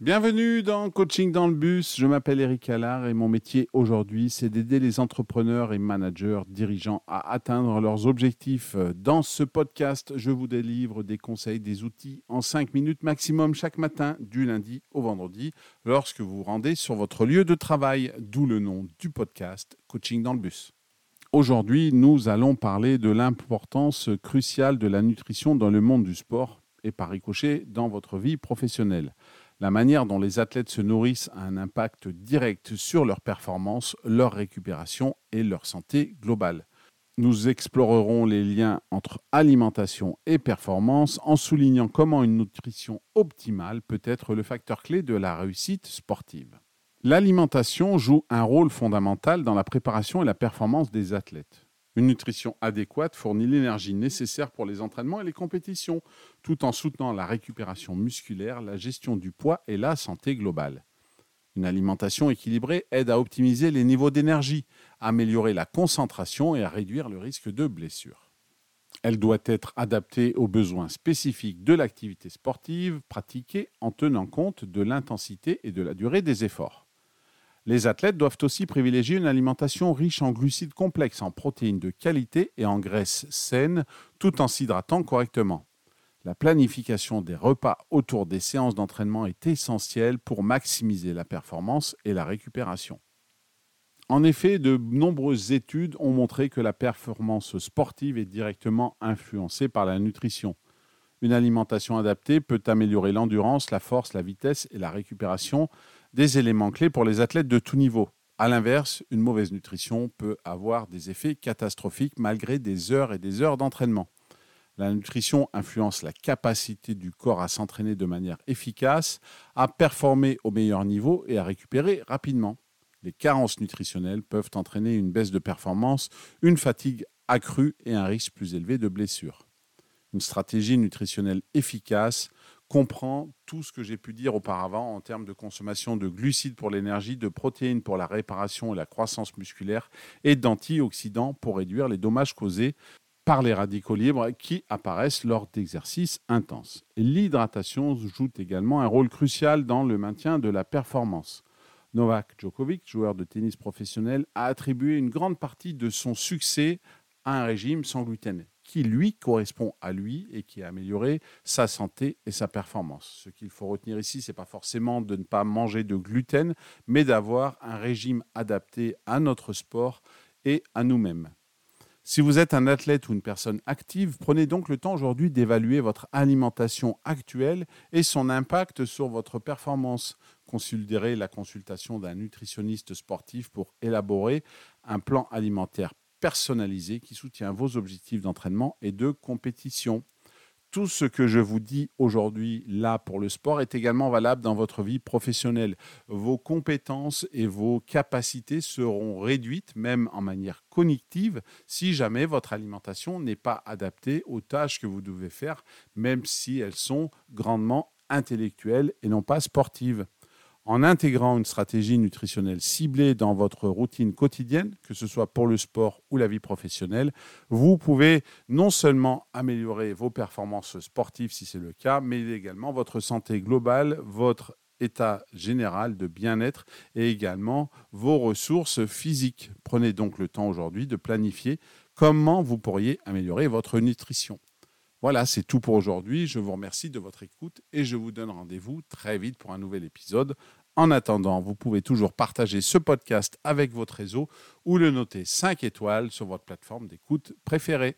Bienvenue dans Coaching dans le bus. Je m'appelle Eric Allard et mon métier aujourd'hui, c'est d'aider les entrepreneurs et managers, dirigeants à atteindre leurs objectifs. Dans ce podcast, je vous délivre des conseils, des outils en 5 minutes maximum chaque matin, du lundi au vendredi, lorsque vous vous rendez sur votre lieu de travail, d'où le nom du podcast Coaching dans le bus. Aujourd'hui, nous allons parler de l'importance cruciale de la nutrition dans le monde du sport et par ricochet dans votre vie professionnelle. La manière dont les athlètes se nourrissent a un impact direct sur leur performance, leur récupération et leur santé globale. Nous explorerons les liens entre alimentation et performance en soulignant comment une nutrition optimale peut être le facteur clé de la réussite sportive. L'alimentation joue un rôle fondamental dans la préparation et la performance des athlètes. Une nutrition adéquate fournit l'énergie nécessaire pour les entraînements et les compétitions, tout en soutenant la récupération musculaire, la gestion du poids et la santé globale. Une alimentation équilibrée aide à optimiser les niveaux d'énergie, à améliorer la concentration et à réduire le risque de blessure. Elle doit être adaptée aux besoins spécifiques de l'activité sportive pratiquée en tenant compte de l'intensité et de la durée des efforts. Les athlètes doivent aussi privilégier une alimentation riche en glucides complexes, en protéines de qualité et en graisses saines, tout en s'hydratant correctement. La planification des repas autour des séances d'entraînement est essentielle pour maximiser la performance et la récupération. En effet, de nombreuses études ont montré que la performance sportive est directement influencée par la nutrition. Une alimentation adaptée peut améliorer l'endurance, la force, la vitesse et la récupération, des éléments clés pour les athlètes de tout niveau. A l'inverse, une mauvaise nutrition peut avoir des effets catastrophiques malgré des heures et des heures d'entraînement. La nutrition influence la capacité du corps à s'entraîner de manière efficace, à performer au meilleur niveau et à récupérer rapidement. Les carences nutritionnelles peuvent entraîner une baisse de performance, une fatigue accrue et un risque plus élevé de blessure. Une stratégie nutritionnelle efficace comprend tout ce que j'ai pu dire auparavant en termes de consommation de glucides pour l'énergie, de protéines pour la réparation et la croissance musculaire et d'antioxydants pour réduire les dommages causés par les radicaux libres qui apparaissent lors d'exercices intenses. L'hydratation joue également un rôle crucial dans le maintien de la performance. Novak Djokovic, joueur de tennis professionnel, a attribué une grande partie de son succès à un régime sans gluten qui lui correspond à lui et qui a amélioré sa santé et sa performance. Ce qu'il faut retenir ici, c'est pas forcément de ne pas manger de gluten, mais d'avoir un régime adapté à notre sport et à nous-mêmes. Si vous êtes un athlète ou une personne active, prenez donc le temps aujourd'hui d'évaluer votre alimentation actuelle et son impact sur votre performance. Considérez la consultation d'un nutritionniste sportif pour élaborer un plan alimentaire personnalisé qui soutient vos objectifs d'entraînement et de compétition. Tout ce que je vous dis aujourd'hui là pour le sport est également valable dans votre vie professionnelle. Vos compétences et vos capacités seront réduites, même en manière cognitive, si jamais votre alimentation n'est pas adaptée aux tâches que vous devez faire, même si elles sont grandement intellectuelles et non pas sportives en intégrant une stratégie nutritionnelle ciblée dans votre routine quotidienne, que ce soit pour le sport ou la vie professionnelle, vous pouvez non seulement améliorer vos performances sportives si c'est le cas, mais également votre santé globale, votre état général de bien-être et également vos ressources physiques. Prenez donc le temps aujourd'hui de planifier comment vous pourriez améliorer votre nutrition. Voilà, c'est tout pour aujourd'hui. Je vous remercie de votre écoute et je vous donne rendez-vous très vite pour un nouvel épisode. En attendant, vous pouvez toujours partager ce podcast avec votre réseau ou le noter 5 étoiles sur votre plateforme d'écoute préférée.